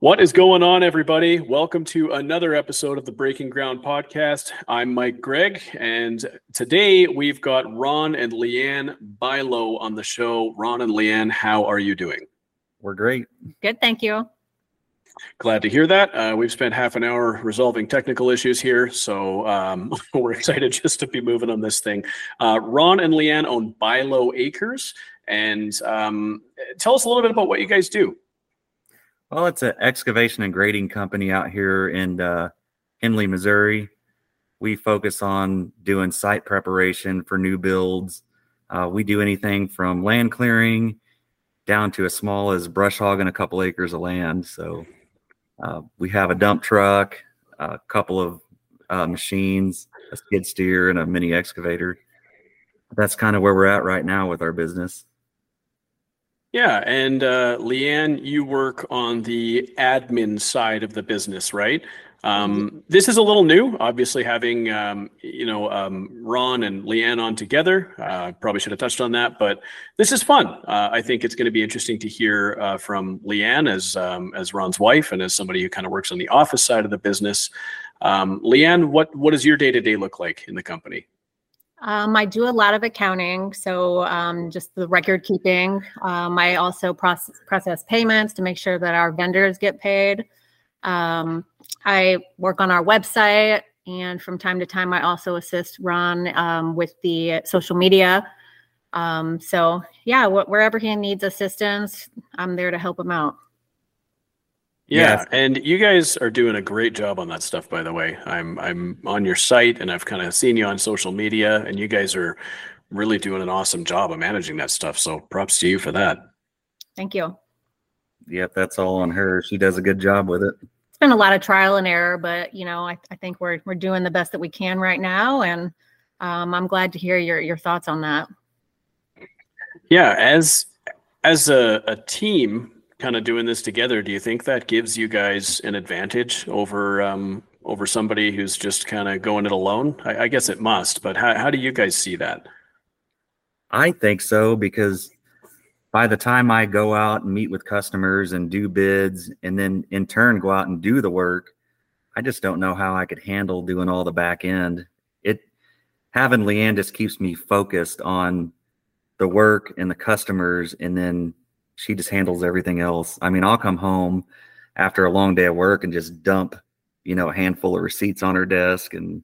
What is going on, everybody? Welcome to another episode of the Breaking Ground podcast. I'm Mike Gregg, and today we've got Ron and LeAnn Bylo on the show. Ron and LeAnn, how are you doing? We're great. Good, thank you. Glad to hear that. Uh, we've spent half an hour resolving technical issues here, so um, we're excited just to be moving on this thing. Uh, Ron and LeAnn own Bylo Acres, and um, tell us a little bit about what you guys do. Well, it's an excavation and grading company out here in uh, Henley, Missouri. We focus on doing site preparation for new builds. Uh, we do anything from land clearing down to as small as brush hogging a couple acres of land. So uh, we have a dump truck, a couple of uh, machines, a skid steer, and a mini excavator. That's kind of where we're at right now with our business. Yeah, and uh, LeAnn, you work on the admin side of the business, right? Um, this is a little new, obviously having um, you know um, Ron and LeAnn on together. Uh, probably should have touched on that, but this is fun. Uh, I think it's going to be interesting to hear uh, from LeAnn as um, as Ron's wife and as somebody who kind of works on the office side of the business. Um, LeAnn, what what does your day to day look like in the company? Um, I do a lot of accounting, so um, just the record keeping. Um, I also process, process payments to make sure that our vendors get paid. Um, I work on our website, and from time to time, I also assist Ron um, with the social media. Um, so, yeah, wh- wherever he needs assistance, I'm there to help him out. Yeah, Yes. and you guys are doing a great job on that stuff, by the way. I'm I'm on your site and I've kind of seen you on social media, and you guys are really doing an awesome job of managing that stuff. So props to you for that. Thank you. Yep, that's all on her. She does a good job with it. It's been a lot of trial and error, but you know, I, I think we're we're doing the best that we can right now, and um, I'm glad to hear your your thoughts on that. Yeah, as as a, a team kind of doing this together, do you think that gives you guys an advantage over um, over somebody who's just kind of going it alone? I, I guess it must, but how, how do you guys see that? I think so because by the time I go out and meet with customers and do bids and then in turn go out and do the work, I just don't know how I could handle doing all the back end. It having LeAnn just keeps me focused on the work and the customers and then she just handles everything else. I mean, I'll come home after a long day of work and just dump, you know, a handful of receipts on her desk and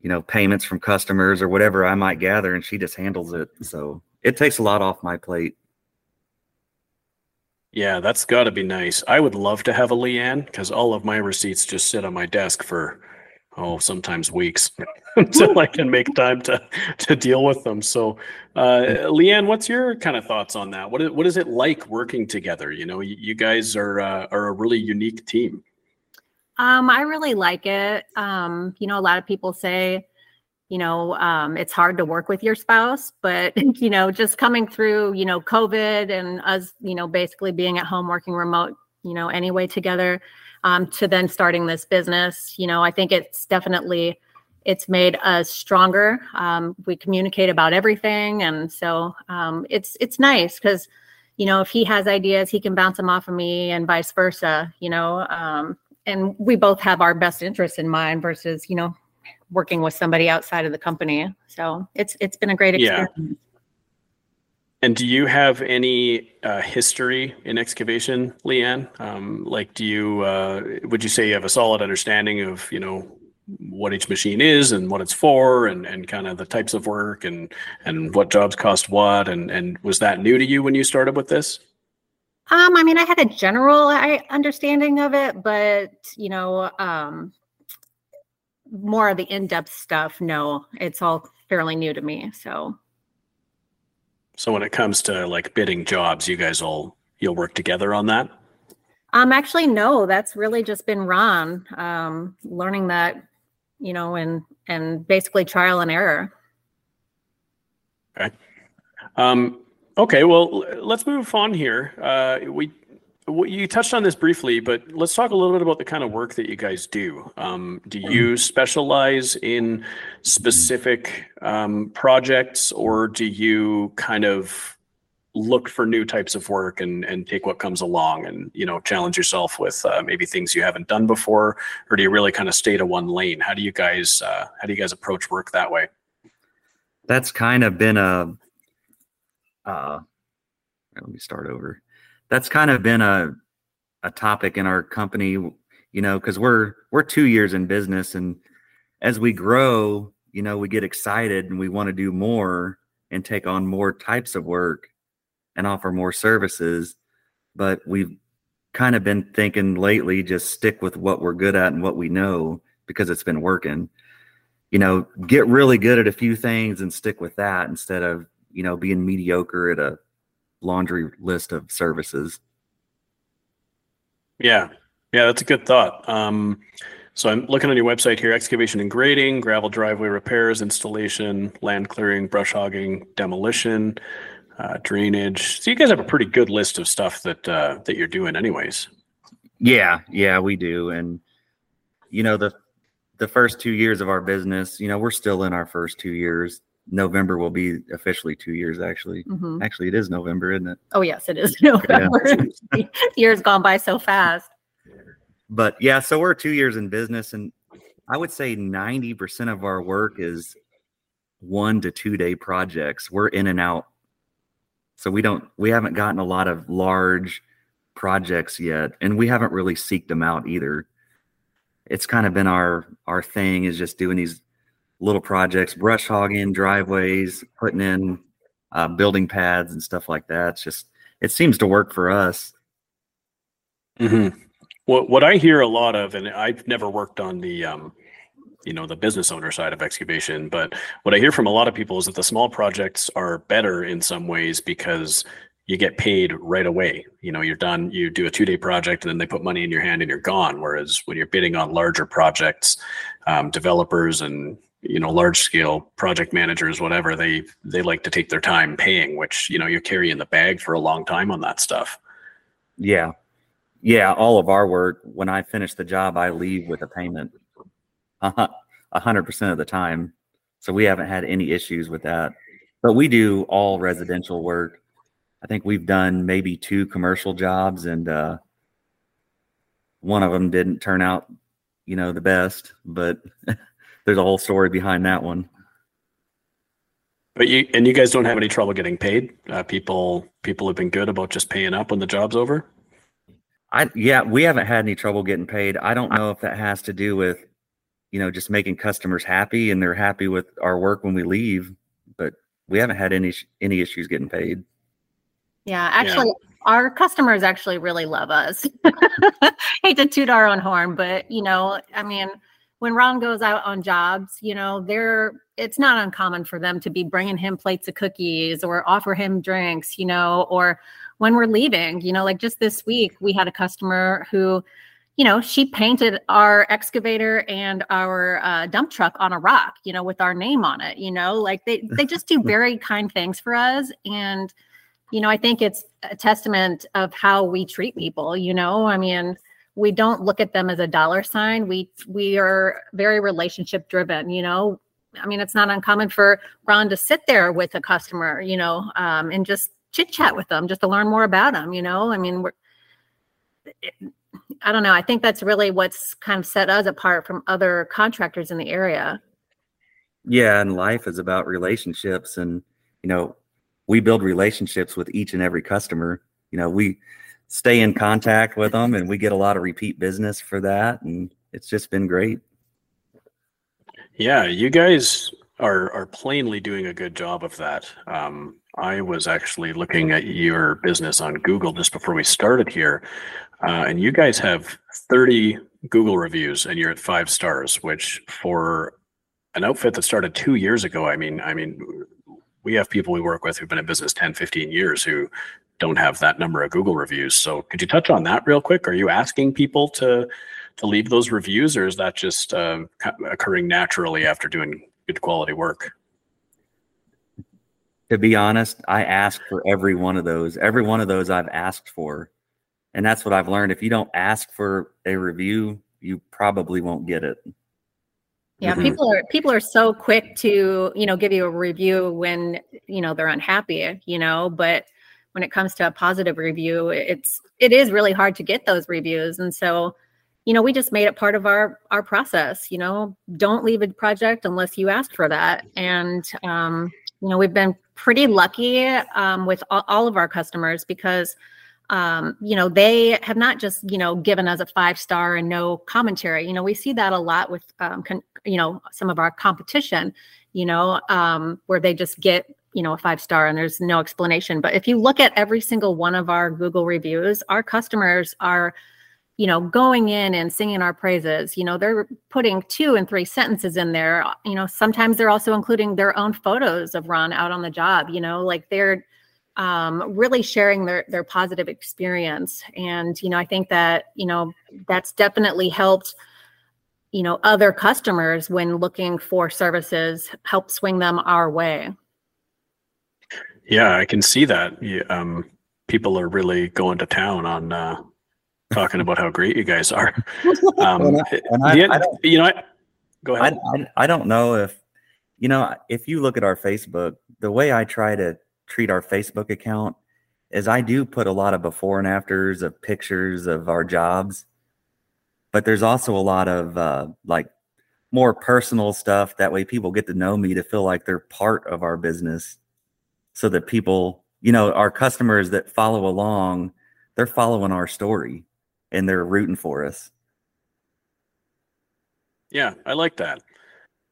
you know, payments from customers or whatever I might gather and she just handles it. So it takes a lot off my plate. Yeah, that's got to be nice. I would love to have a LeAnn because all of my receipts just sit on my desk for oh, sometimes weeks until I can make time to to deal with them. So, uh, LeAnn, what's your kind of thoughts on that? What is, what is it like working together? You know, you, you guys are uh, are a really unique team. Um, I really like it. Um, you know, a lot of people say, you know, um, it's hard to work with your spouse, but you know, just coming through, you know, COVID and us, you know, basically being at home working remote, you know, anyway together, um, to then starting this business, you know, I think it's definitely it's made us stronger. Um, we communicate about everything, and so um, it's it's nice because you know if he has ideas, he can bounce them off of me, and vice versa. You know, um, and we both have our best interests in mind versus you know working with somebody outside of the company. So it's it's been a great Yeah. And do you have any uh, history in excavation, LeAnn? Um, like, do you uh, would you say you have a solid understanding of you know what each machine is and what it's for, and and kind of the types of work and and what jobs cost what, and and was that new to you when you started with this? Um, I mean, I had a general understanding of it, but you know, um, more of the in-depth stuff, no, it's all fairly new to me. So So when it comes to like bidding jobs, you guys all you'll work together on that. Um, actually, no, that's really just been Ron, um, learning that, you know, and and basically trial and error. Okay. Um, okay, well, let's move on here. Uh, we, you touched on this briefly, but let's talk a little bit about the kind of work that you guys do. Um, do you specialize in specific um, projects, or do you kind of look for new types of work and and take what comes along and you know challenge yourself with uh, maybe things you haven't done before? Or do you really kind of stay to one lane? How do you guys uh, how do you guys approach work that way? That's kind of been a uh let me start over that's kind of been a a topic in our company you know because we're we're two years in business and as we grow you know we get excited and we want to do more and take on more types of work and offer more services. But we've kind of been thinking lately just stick with what we're good at and what we know because it's been working. You know, get really good at a few things and stick with that instead of, you know, being mediocre at a laundry list of services. Yeah. Yeah, that's a good thought. Um, so I'm looking on your website here excavation and grading, gravel driveway repairs, installation, land clearing, brush hogging, demolition, uh, drainage. So you guys have a pretty good list of stuff that uh, that you're doing, anyways. Yeah, yeah, we do, and you know the the first two years of our business, you know, we're still in our first two years. November will be officially two years. Actually, mm-hmm. actually, it is November, isn't it? Oh yes, it is November. Yeah. years gone by so fast. But yeah, so we're two years in business, and I would say ninety percent of our work is one to two day projects. We're in and out so we don't we haven't gotten a lot of large projects yet, and we haven't really seeked them out either. It's kind of been our our thing is just doing these little projects, brush hogging, driveways, putting in uh, building pads and stuff like that. It's just it seems to work for us. Mm-hmm. What what I hear a lot of, and I've never worked on the um, you know the business owner side of excavation but what i hear from a lot of people is that the small projects are better in some ways because you get paid right away you know you're done you do a two day project and then they put money in your hand and you're gone whereas when you're bidding on larger projects um, developers and you know large scale project managers whatever they they like to take their time paying which you know you carry in the bag for a long time on that stuff yeah yeah all of our work when i finish the job i leave with a payment a hundred percent of the time. So we haven't had any issues with that. But we do all residential work. I think we've done maybe two commercial jobs, and uh, one of them didn't turn out, you know, the best. But there's a whole story behind that one. But you and you guys don't have any trouble getting paid. Uh, people people have been good about just paying up when the job's over. I yeah, we haven't had any trouble getting paid. I don't know if that has to do with you know, just making customers happy and they're happy with our work when we leave. But we haven't had any any issues getting paid. Yeah, actually, yeah. our customers actually really love us. Hate to toot our own horn, but you know, I mean, when Ron goes out on jobs, you know, they're it's not uncommon for them to be bringing him plates of cookies or offer him drinks, you know, or when we're leaving, you know, like just this week we had a customer who you know, she painted our excavator and our uh, dump truck on a rock, you know, with our name on it. You know, like they they just do very kind things for us, and you know, I think it's a testament of how we treat people. You know, I mean, we don't look at them as a dollar sign. We we are very relationship driven. You know, I mean, it's not uncommon for Ron to sit there with a customer, you know, um, and just chit chat with them, just to learn more about them. You know, I mean, we're I don't know. I think that's really what's kind of set us apart from other contractors in the area. Yeah, and life is about relationships and you know, we build relationships with each and every customer. You know, we stay in contact with them and we get a lot of repeat business for that and it's just been great. Yeah, you guys are are plainly doing a good job of that. Um, I was actually looking at your business on Google just before we started here, uh, and you guys have 30 Google reviews and you're at five stars, which for an outfit that started two years ago, I mean, I mean, we have people we work with who've been in business 10, 15 years who don't have that number of Google reviews. So could you touch on that real quick? Are you asking people to to leave those reviews or is that just uh, occurring naturally after doing good quality work? To be honest, I ask for every one of those. Every one of those I've asked for and that's what I've learned. If you don't ask for a review, you probably won't get it. Yeah, mm-hmm. people are people are so quick to, you know, give you a review when, you know, they're unhappy, you know, but when it comes to a positive review, it's it is really hard to get those reviews. And so, you know, we just made it part of our our process. You know, don't leave a project unless you ask for that. And um, you know, we've been pretty lucky um, with all, all of our customers because um, you know, they have not just, you know, given us a five star and no commentary. You know, we see that a lot with, um, con- you know, some of our competition, you know, um, where they just get, you know, a five star and there's no explanation. But if you look at every single one of our Google reviews, our customers are, you know, going in and singing our praises. You know, they're putting two and three sentences in there. You know, sometimes they're also including their own photos of Ron out on the job, you know, like they're, um, really sharing their their positive experience and you know i think that you know that's definitely helped you know other customers when looking for services help swing them our way. Yeah i can see that. Um, people are really going to town on uh, talking about how great you guys are. Um, and I, and I, the, I you know I, go ahead. I, I don't know if you know if you look at our facebook the way i try to treat our Facebook account is I do put a lot of before and afters of pictures of our jobs, but there's also a lot of uh, like more personal stuff. That way, people get to know me to feel like they're part of our business, so that people, you know, our customers that follow along, they're following our story and they're rooting for us. Yeah, I like that.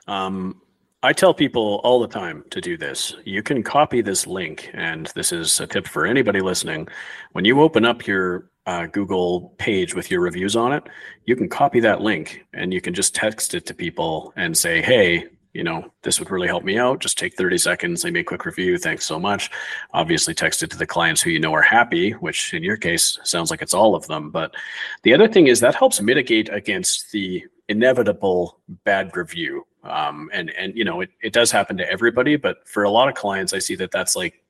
Um, I tell people all the time to do this. You can copy this link, and this is a tip for anybody listening. When you open up your uh, Google page with your reviews on it, you can copy that link and you can just text it to people and say, hey, you know, this would really help me out. Just take 30 seconds, leave me a quick review. Thanks so much. Obviously, text it to the clients who you know are happy, which in your case sounds like it's all of them. But the other thing is that helps mitigate against the inevitable bad review um, and and you know it, it does happen to everybody but for a lot of clients i see that that's like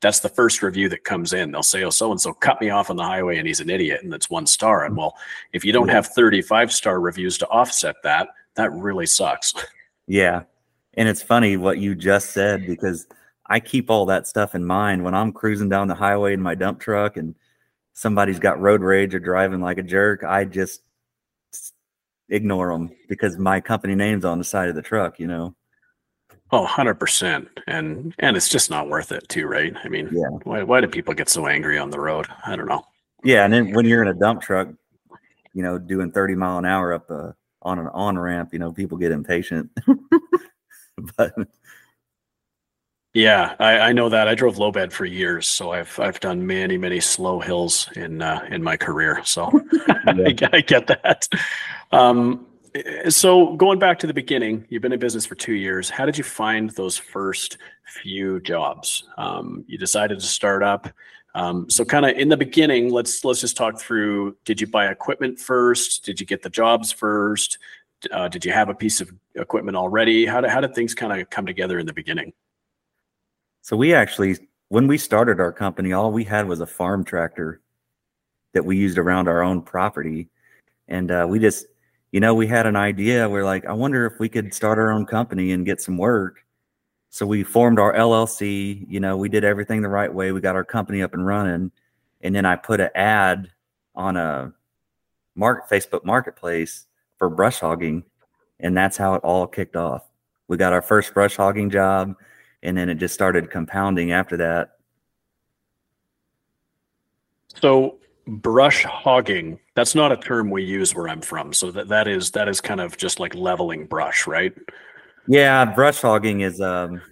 that's the first review that comes in. They'll say oh so and so cut me off on the highway and he's an idiot and that's one star. And well if you don't have 35 star reviews to offset that that really sucks. Yeah. And it's funny what you just said because i keep all that stuff in mind when i'm cruising down the highway in my dump truck and somebody's got road rage or driving like a jerk i just ignore them because my company name's on the side of the truck, you know. Oh, 100%. And and it's just not worth it too, right? I mean, yeah. why why do people get so angry on the road? I don't know. Yeah, and then when you're in a dump truck, you know, doing 30 mile an hour up the on an on ramp, you know, people get impatient. but yeah, I, I know that. I drove low bed for years, so I've I've done many many slow hills in uh, in my career. So I, I, get that. Um, so going back to the beginning, you've been in business for two years. How did you find those first few jobs? Um, you decided to start up. Um, so kind of in the beginning, let's let's just talk through. Did you buy equipment first? Did you get the jobs first? Uh, did you have a piece of equipment already? How did how did things kind of come together in the beginning? So we actually, when we started our company, all we had was a farm tractor that we used around our own property, and uh, we just, you know, we had an idea. We're like, I wonder if we could start our own company and get some work. So we formed our LLC. You know, we did everything the right way. We got our company up and running, and then I put an ad on a market Facebook Marketplace for brush hogging, and that's how it all kicked off. We got our first brush hogging job and then it just started compounding after that. So brush hogging, that's not a term we use where I'm from. So that, that is that is kind of just like leveling brush, right? Yeah, brush hogging is um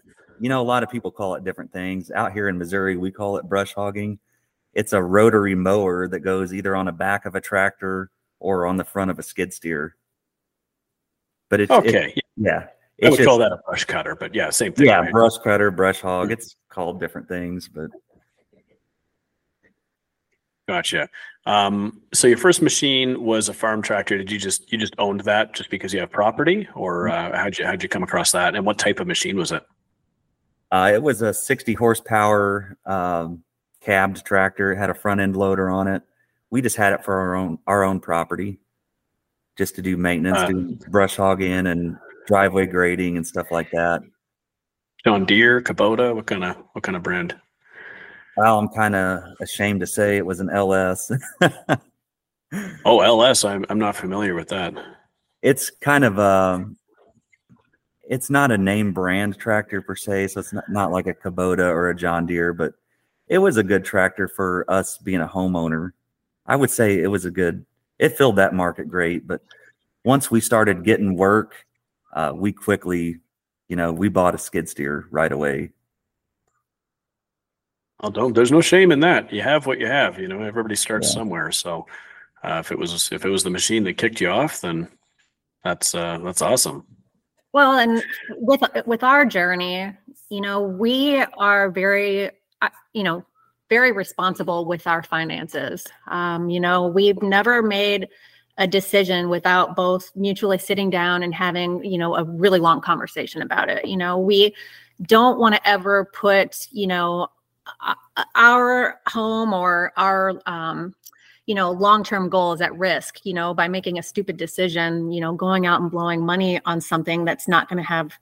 you know, a lot of people call it different things. Out here in Missouri, we call it brush hogging. It's a rotary mower that goes either on the back of a tractor or on the front of a skid steer. But it's okay. It, yeah, I would just, call that a brush cutter, but yeah, same thing. Yeah, right? brush cutter, brush hog. It's called different things, but gotcha. Um, so your first machine was a farm tractor. Did you just you just owned that just because you have property, or mm-hmm. uh, how'd you how'd you come across that? And what type of machine was it? Uh, it was a 60 horsepower um, cabbed tractor. It had a front end loader on it. We just had it for our own our own property, just to do maintenance, uh, do brush hogging and driveway grading and stuff like that. John Deere, Kubota, what kind of what kind of brand? Well, I'm kind of ashamed to say it was an LS. oh, LS. I'm I'm not familiar with that. It's kind of a. Um, it's not a name brand tractor per se, so it's not, not like a Kubota or a John Deere, but it was a good tractor for us being a homeowner. I would say it was a good. It filled that market great, but once we started getting work, uh, we quickly, you know, we bought a skid steer right away. Well, don't. There's no shame in that. You have what you have. You know, everybody starts yeah. somewhere. So, uh, if it was if it was the machine that kicked you off, then that's uh, that's awesome. Well, and with with our journey, you know, we are very, uh, you know, very responsible with our finances. Um, you know, we've never made a decision without both mutually sitting down and having, you know, a really long conversation about it. You know, we don't want to ever put, you know, our home or our um, you know long-term goals at risk you know by making a stupid decision you know going out and blowing money on something that's not going to have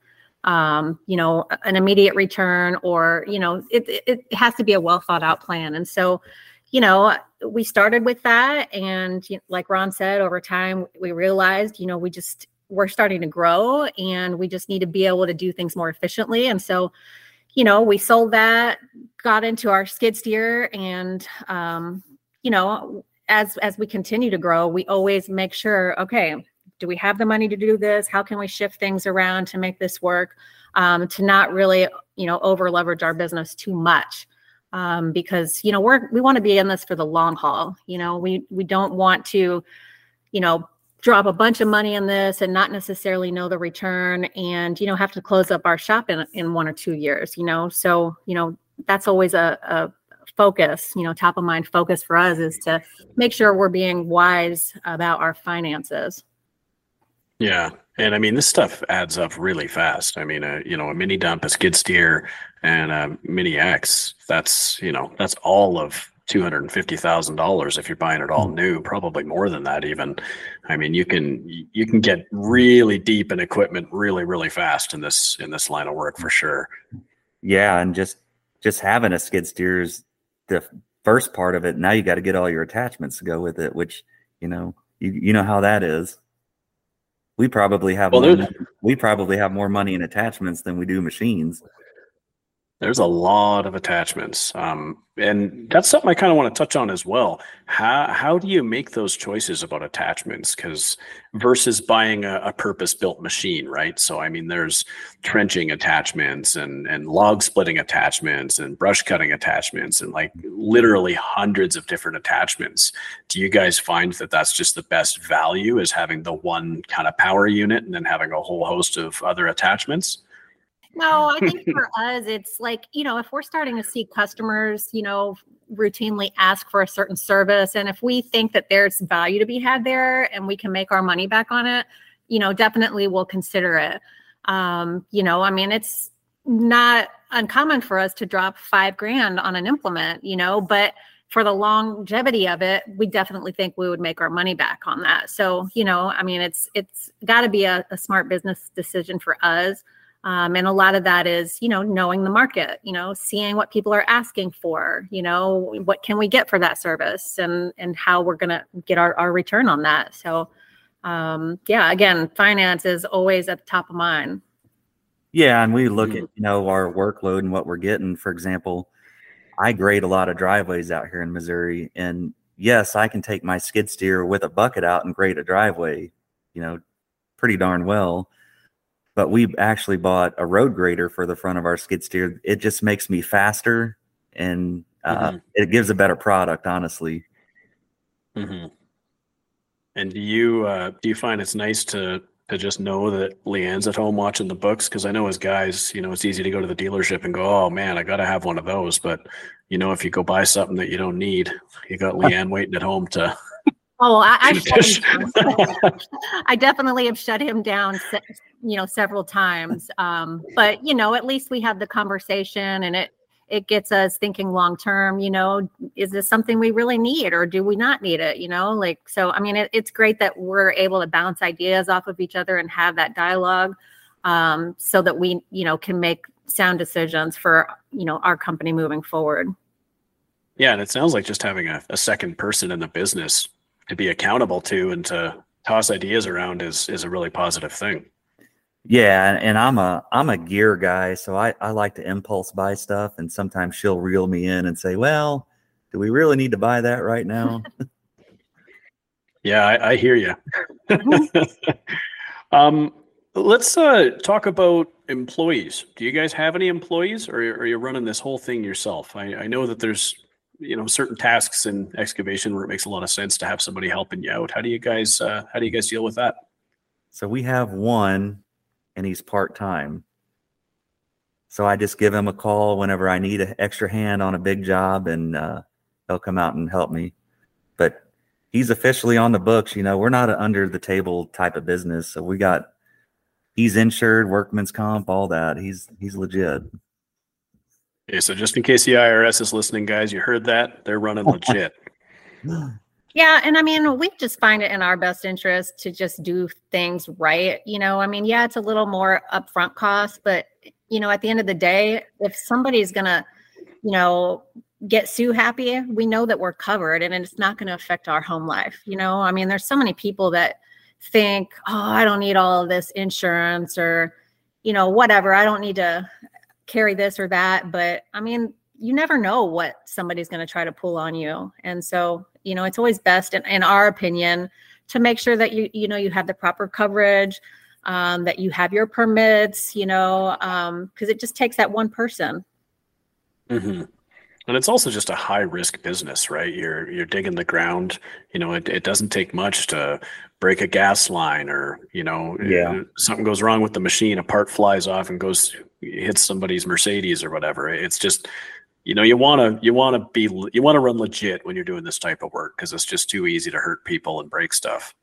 um, you know an immediate return or you know it, it has to be a well thought out plan. And so you know we started with that and like ron said over time we realized you know we just we're starting to grow and we just need to be able to do things more efficiently. And so you know, we sold that, got into our skid steer, and um, you know, as as we continue to grow, we always make sure, okay, do we have the money to do this? How can we shift things around to make this work? Um, to not really, you know, over leverage our business too much. Um, because you know we're we want to be in this for the long haul. You know, we we don't want to, you know, drop a bunch of money in this and not necessarily know the return and you know have to close up our shop in, in one or two years you know? So you know that's always a, a focus you know top of mind focus for us is to make sure we're being wise about our finances. Yeah. And i mean this stuff adds up really fast. I mean uh, you know a mini dump a skid steer and a mini x that's you know that's all of two hundred and fifty thousand dollars if you're buying it all hmm. new, probably more than that even. I mean, you can you can get really deep in equipment really really fast in this in this line of work for sure. Yeah, and just just having a skid steer is the first part of it. Now you got to get all your attachments to go with it, which you know you you know how that is. We probably have well, more, we probably have more money in attachments than we do machines. There's a lot of attachments, um, and that's something I kind of want to touch on as well. How how do you make those choices about attachments? Because versus buying a, a purpose built machine, right? So I mean, there's trenching attachments and and log splitting attachments and brush cutting attachments and like literally hundreds of different attachments. Do you guys find that that's just the best value is having the one kind of power unit and then having a whole host of other attachments? No, I think for us, it's like, you know, if we're starting to see customers, you know, routinely ask for a certain service, and if we think that there's value to be had there and we can make our money back on it, you know, definitely we'll consider it. Um, you know, I mean, it's not uncommon for us to drop five grand on an implement, you know, but for the longevity of it, we definitely think we would make our money back on that. So, you know, I mean, it's it's got to be a, a smart business decision for us. Um, and a lot of that is, you know, knowing the market, you know, seeing what people are asking for, you know, what can we get for that service and and how we're going to get our, our return on that. So, um, yeah, again, finance is always at the top of mind. Yeah, and we look at mm-hmm. you know our workload and what we're getting. For example, I grade a lot of driveways out here in Missouri, and yes, I can take my skid steer with a bucket out and grade a driveway, you know, pretty darn well but we actually bought a road grader for the front of our skid steer. It just makes me faster and uh, mm-hmm. it gives a better product, honestly. Mm-hmm. And do you uh, do you find it's nice to to just know that LeAnn's at home watching the books? Because I know as guys, you know, it's easy to go to the dealership and go, "Oh man, I got to have one of those." But you know, if you go buy something that you don't need, you got LeAnn waiting at home to Oh, I, I, I definitely have shut him down, you know, several times. Um, but you know, at least we have the conversation, and it it gets us thinking long term. You know, is this something we really need, or do we not need it? You know, like so. I mean, it, it's great that we're able to bounce ideas off of each other and have that dialogue, um, so that we, you know, can make sound decisions for you know our company moving forward. Yeah, and it sounds like just having a, a second person in the business to be accountable to and to toss ideas around is is a really positive thing. Yeah, and I'm a I'm a gear guy, so I, I like to impulse buy stuff and sometimes she'll reel me in and say, Well, do we really need to buy that right now? yeah, I, I hear you. um, let's uh, talk about employees. Do you guys have any employees, or are you running this whole thing yourself? I, I know that there's you know certain tasks in excavation where it makes a lot of sense to have somebody helping you out. How do you guys uh, how do you guys deal with that? So we have one, and he's part time. So I just give him a call whenever I need an extra hand on a big job, and uh, they'll come out and help me. But he's officially on the books. You know, we're not an under the table type of business, so we got he's insured, workman's comp, all that. He's he's legit. Okay, so just in case the IRS is listening, guys, you heard that they're running legit. Yeah, and I mean, we just find it in our best interest to just do things right. You know, I mean, yeah, it's a little more upfront cost, but you know, at the end of the day, if somebody's gonna, you know, get sue happy, we know that we're covered and it's not going to affect our home life. You know, I mean, there's so many people that think, oh, I don't need all of this insurance or, you know, whatever. I don't need to carry this or that. But I mean, you never know what somebody's going to try to pull on you. And so, you know, it's always best, in, in our opinion, to make sure that you, you know, you have the proper coverage, um, that you have your permits, you know, because um, it just takes that one person. Mm-hmm. And it's also just a high risk business, right? You're you're digging the ground. You know, it, it doesn't take much to break a gas line or, you know, yeah. Uh, something goes wrong with the machine, a part flies off and goes hits somebody's Mercedes or whatever. It's just you know, you want to you want to be you want to run legit when you're doing this type of work because it's just too easy to hurt people and break stuff.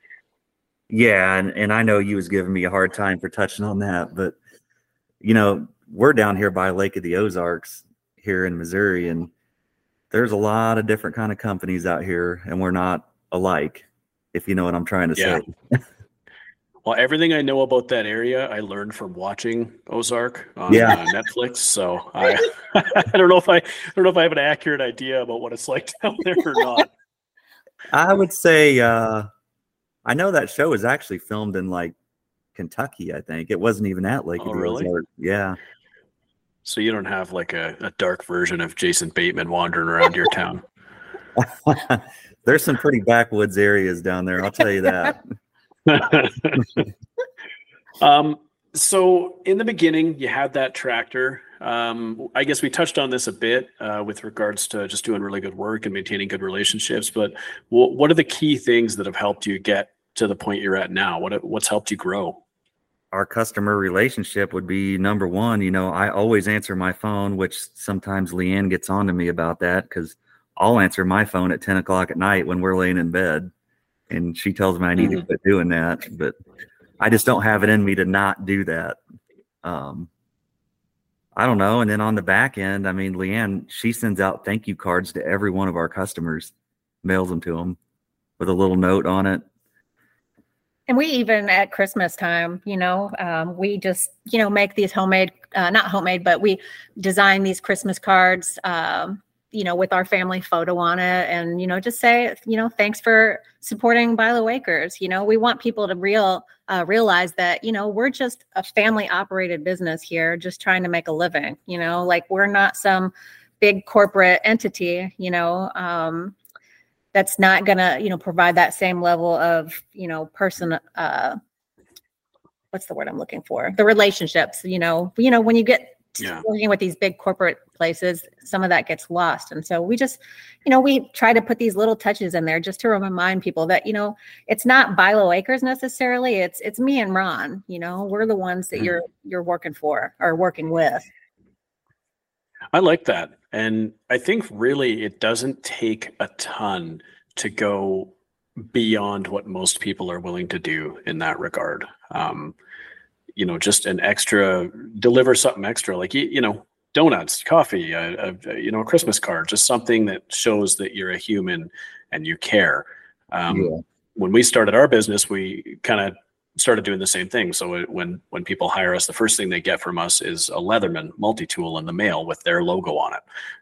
Yeah, and, and I know you was giving me a hard time for touching on that, but you know, we're down here by Lake of the Ozarks here in Missouri, and there's a lot of different kind of companies out here, and we're not alike, if you know what I'm trying to yeah. say. well, everything I know about that area, I learned from watching Ozark on yeah. uh, Netflix. So I, I don't know if I, I don't know if I have an accurate idea about what it's like down there or not. I would say, uh, I know that show was actually filmed in like Kentucky. I think it wasn't even at Lake. Oh, really? Ozark. Yeah. So you don't have like a, a dark version of Jason Bateman wandering around your town. There's some pretty backwoods areas down there. I'll tell you that. um, so in the beginning, you had that tractor. Um, I guess we touched on this a bit uh, with regards to just doing really good work and maintaining good relationships. But w- what are the key things that have helped you get to the point you're at now? What what's helped you grow? Our customer relationship would be number one. You know, I always answer my phone, which sometimes LeAnn gets on to me about that because I'll answer my phone at 10 o'clock at night when we're laying in bed. And she tells me I need mm-hmm. to quit doing that. But I just don't have it in me to not do that. Um, I don't know. And then on the back end, I mean, LeAnn, she sends out thank you cards to every one of our customers, mails them to them with a little note on it and we even at Christmas time, you know, um, we just, you know, make these homemade, uh, not homemade, but we design these Christmas cards, um, you know, with our family photo on it and, you know, just say, you know, thanks for supporting Bylo Acres. You know, we want people to real uh, realize that, you know, we're just a family operated business here, just trying to make a living, you know, like we're not some big corporate entity, you know, um, that's not going to you know provide that same level of you know person uh what's the word i'm looking for the relationships you know you know when you get yeah. working with these big corporate places some of that gets lost and so we just you know we try to put these little touches in there just to remind people that you know it's not bylo acres necessarily it's it's me and ron you know we're the ones that mm-hmm. you're you're working for or working with I like that. And I think really it doesn't take a ton to go beyond what most people are willing to do in that regard. Um, you know, just an extra, deliver something extra, like, you, you know, donuts, coffee, a, a, you know, a Christmas card, just something that shows that you're a human and you care. Um, yeah. When we started our business, we kind of started doing the same thing. So it, when when people hire us, the first thing they get from us is a Leatherman multi-tool in the mail with their logo on it,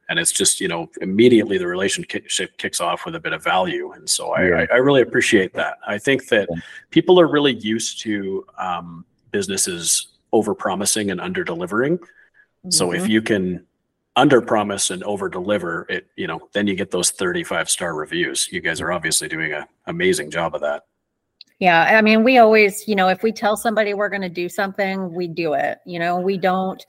and it's just you know immediately the relationship kicks off with a bit of value, and so I, Yeah. I, I really appreciate that. I think that people are really used to um, businesses over promising and under delivering. So if you can under promise and over deliver it, you know, then you get those 35 star reviews. You guys are obviously doing an amazing job of that. Yeah, I mean, we always, you know, if we tell somebody we're going to do something, we do it. You know, we don't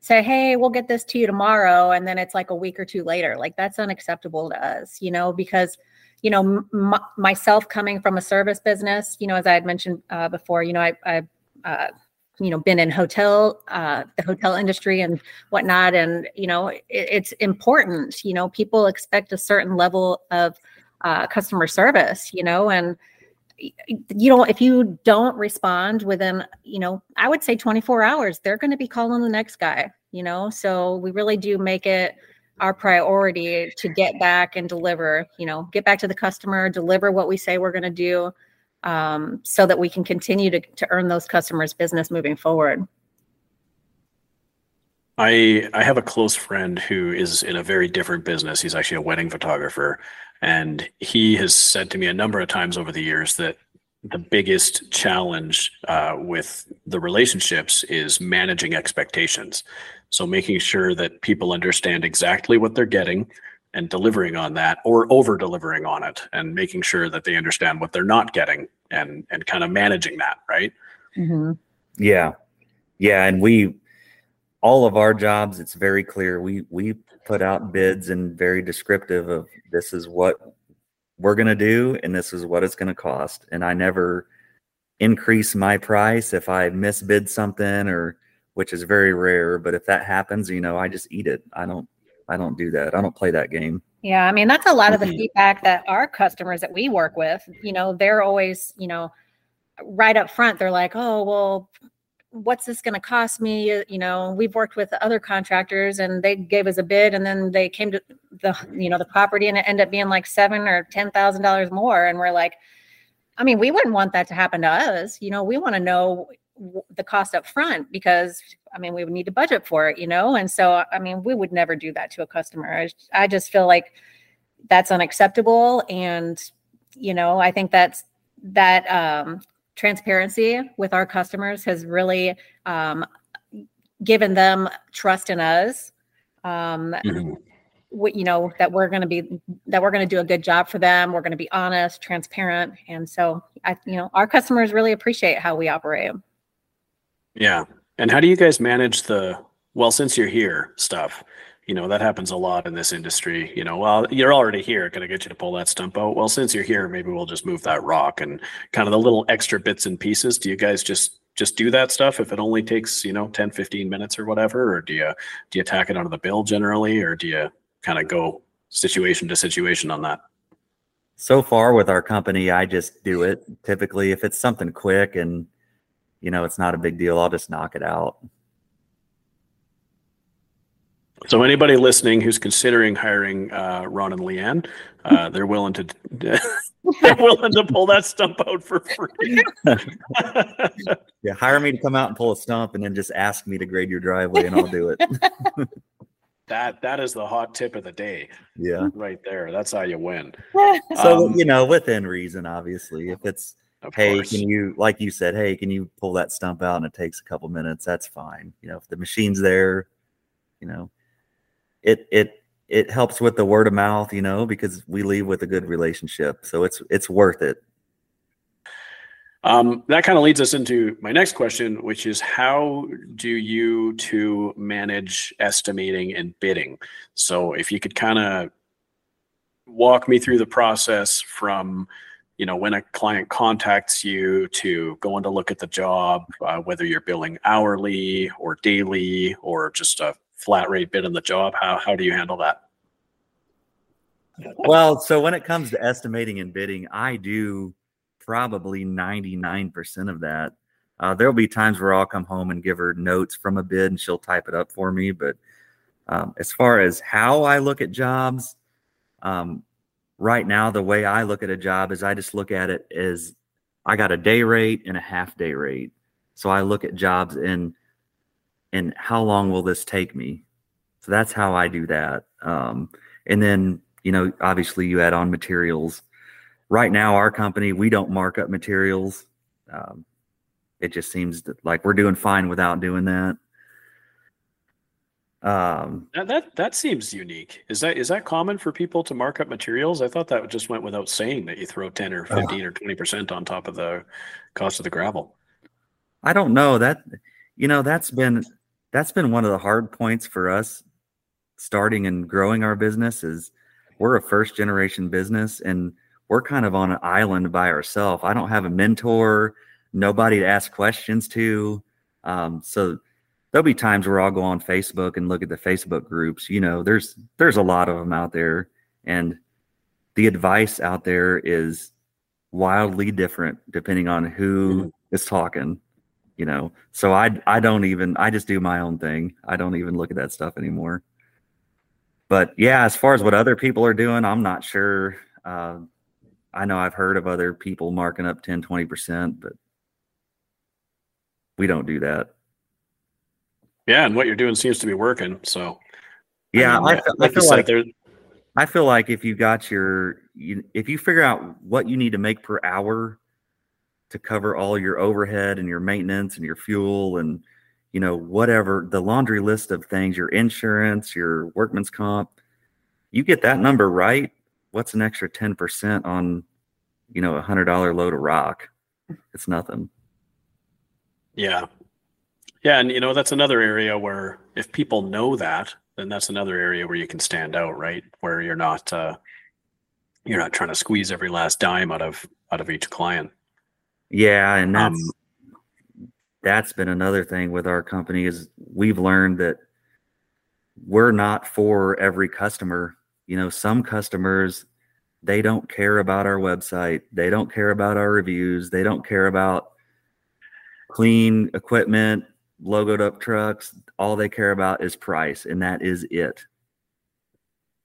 say, "Hey, we'll get this to you tomorrow," and then it's like a week or two later. Like that's unacceptable to us, you know, because you know, m- myself coming from a service business, you know, as I had mentioned uh, before, you know, I, I, uh, you know, been in hotel, uh, the hotel industry and whatnot, and you know, it, it's important. You know, people expect a certain level of uh, customer service, you know, and you know if you don't respond within you know i would say 24 hours they're going to be calling the next guy you know? So we really do make it our priority to get back and deliver you know get back to the customer deliver what we say we're going to do um, so that we can continue to, to earn those customers business moving forward. I I have a close friend who is in a very different business. He's actually a wedding photographer, and he has said to me a number of times over the years that the biggest challenge uh, with the relationships is managing expectations. So making sure that people understand exactly what they're getting and delivering on that, or over delivering on it, and making sure that they understand what they're not getting, and and kind of managing that, right? Yeah. Yeah. And we, all of our jobs, it's very clear. We, we put out bids and very descriptive of this is what we're going to do and this is what it's going to cost. And I never increase my price if I misbid something or, which is very rare. But if that happens, you know, I just eat it. I don't, I don't do that. I don't play that game. Yeah, I mean that's a lot of the feedback that our customers that we work with, you know, they're always, you know, right up front they're like, "Oh, well, what's this going to cost me?" Uh, You know, we've worked with other contractors and they gave us a bid and then they came to the, you know, the property and it ended up being like 7 or $10,000 more and we're like, I mean, we wouldn't want that to happen to us. You know, we want to know the cost up front because I mean, we would need to budget for it, you know? And so, I mean, we would never do that to a customer. I just feel like that's unacceptable. And, you know, I think that's that um, transparency with our customers has really um, given them trust in us. Um, what, you know, that we're going to be, that we're going to do a good job for them. We're going to be honest, transparent. And so I, you know, our customers really appreciate how we operate. Yeah. And how do you guys manage the well, since you're here stuff? You know, that happens a lot in this industry. You know, well, you're already here. Can I get you to pull that stump out? Well, since you're here, maybe we'll just move that rock and kind of the little extra bits and pieces. Do you guys just just do that stuff if it only takes, you know, 10, 15 minutes or whatever? Or do you do you tack it onto the bill generally, or do you kind of go situation to situation on that? So far with our company, I just do it. Typically, if it's something quick and you know it's not a big deal, I'll just knock it out. So anybody listening who's considering hiring uh, Ron and LeAnn, uh, they're willing to they're willing to pull that stump out for free. Yeah, hire me to come out and pull a stump, and then just ask me to grade your driveway, and I'll do it. that that is the hot tip of the day, yeah. right there. That's how you win. So Um, you know, within reason, obviously. If it's Of hey, course. can you like you said, hey, can you pull that stump out and it takes a couple minutes? That's fine. You know, if the machine's there, you know, it it it helps with the word of mouth, you know, because we leave with a good relationship. So it's it's worth it. Um, that kind of leads us into my next question, which is how do you to manage estimating and bidding? So if you could kind of walk me through the process from, you know, when a client contacts you to going to look at the job, uh, whether you're billing hourly or daily or just a flat rate bid on the job, how, how do you handle that? Well, so when it comes to estimating and bidding, I do probably 99% of that. Uh, there'll be times where I'll come home and give her notes from a bid and she'll type it up for me. But um, as far as how I look at jobs, um, right now, the way I look at a job is I just look at it as I got a day rate and a half day rate. So I look at jobs and and how long will this take me? So that's how I do that. Um, and then you know, obviously you add on materials. Right now, our company we don't mark up materials. Um, it just seems like we're doing fine without doing that. Um, that, that that seems unique. Is that is that common for people to mark up materials? I thought that just went without saying that you throw ten or fifteen uh, or twenty percent on top of the cost of the gravel. I don't know that. You know, that's been that's been one of the hard points for us starting and growing our business. Is we're a first generation business and we're kind of on an island by ourselves. I don't have a mentor, nobody to ask questions to. Um, so there'll be times where I'll go on Facebook and look at the Facebook groups. You know, there's there's a lot of them out there, and the advice out there is wildly different depending on who mm-hmm. is talking. You know, so I I don't even I just do my own thing. I don't even look at that stuff anymore. But yeah, as far as what other people are doing, I'm not sure. Uh, I know I've heard of other people marking up 10, 20%, but we don't do that. Yeah, and what you're doing seems to be working. So, yeah, I, mean, I, feel, like I feel like there, I feel like if you got your, you, if you figure out what you need to make per hour to cover all your overhead and your maintenance and your fuel and you know whatever the laundry list of things, your insurance, your workman's comp, you get that number right. What's an extra ten percent on, you know, a hundred dollar load of rock? It's nothing. Yeah, yeah, and you know that's another area where if people know that, then that's another area where you can stand out, right? Where you're not uh, you're not trying to squeeze every last dime out of out of each client. Yeah, and that's um, that's been another thing with our company is we've learned that we're not for every customer. You know, some customers they don't care about our website, they don't care about our reviews, they don't care about clean equipment, logoed up trucks, all they care about is price, and that is it.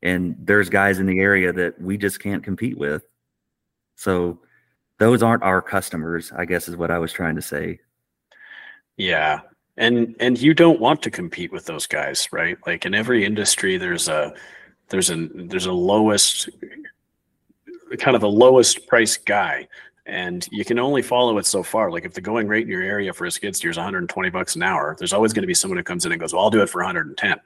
And there's guys in the area that we just can't compete with. So those aren't our customers, I guess is what I was trying to say. Yeah. And and you don't want to compete with those guys, right? Like in every industry there's a there's a there's a lowest kind of a lowest price guy and you can only follow it so far. Like if the going rate in your area for a skid steer is 120 bucks an hour, there's always going to be someone who comes in and goes, "Well, I'll do it for 110,"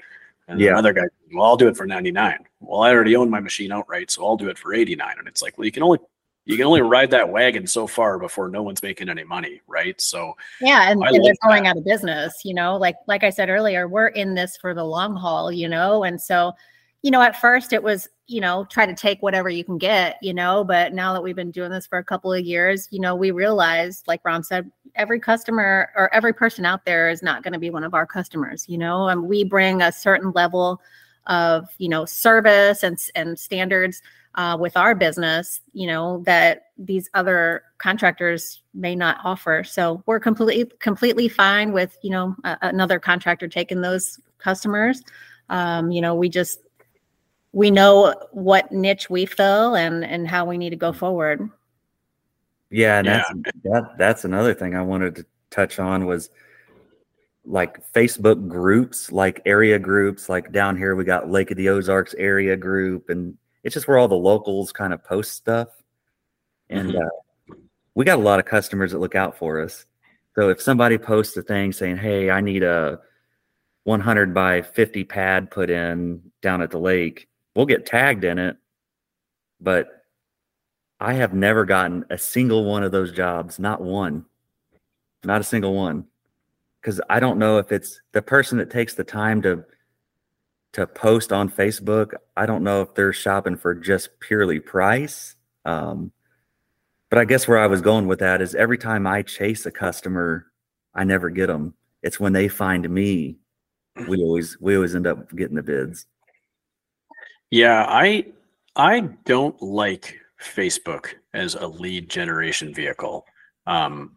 and yeah. another guy, "Well, I'll do it for 99." Well, I already own my machine outright, so I'll do it for 89. And it's like, well, you can only you can only ride that wagon so far before no one's making any money, right? So yeah, and, and they're going that. out of business. You know, like like I said earlier, we're in this for the long haul. You know, and so you know, at first it was, you know, try to take whatever you can get, you know, but now that we've been doing this for a couple of years, you know, we realized, like Ron said, every customer or every person out there is not going to be one of our customers, you know, and we bring a certain level of, you know, service and, and standards uh, with our business, you know, that these other contractors may not offer. So we're completely, completely fine with, you know, a, another contractor taking those customers. Um, you know, we just we know what niche we fill and and how we need to go forward. Yeah, and yeah. that's that, that's another thing I wanted to touch on was like Facebook groups, like area groups, like down here we got Lake of the Ozarks area group, and it's just where all the locals kind of post stuff. And mm-hmm. uh, we got a lot of customers that look out for us. So if somebody posts a thing saying, "Hey, I need a 100 by 50 pad put in down at the lake," we'll get tagged in it, but I have never gotten a single one of those jobs, not one, not a single one. Because I don't know if it's the person that takes the time to to post on Facebook. I don't know if they're shopping for just purely price. Um, but I guess where I was going with that is every time I chase a customer, I never get them. It's when they find me, we always we always end up getting the bids. Yeah, I I don't like Facebook as a lead generation vehicle. Um,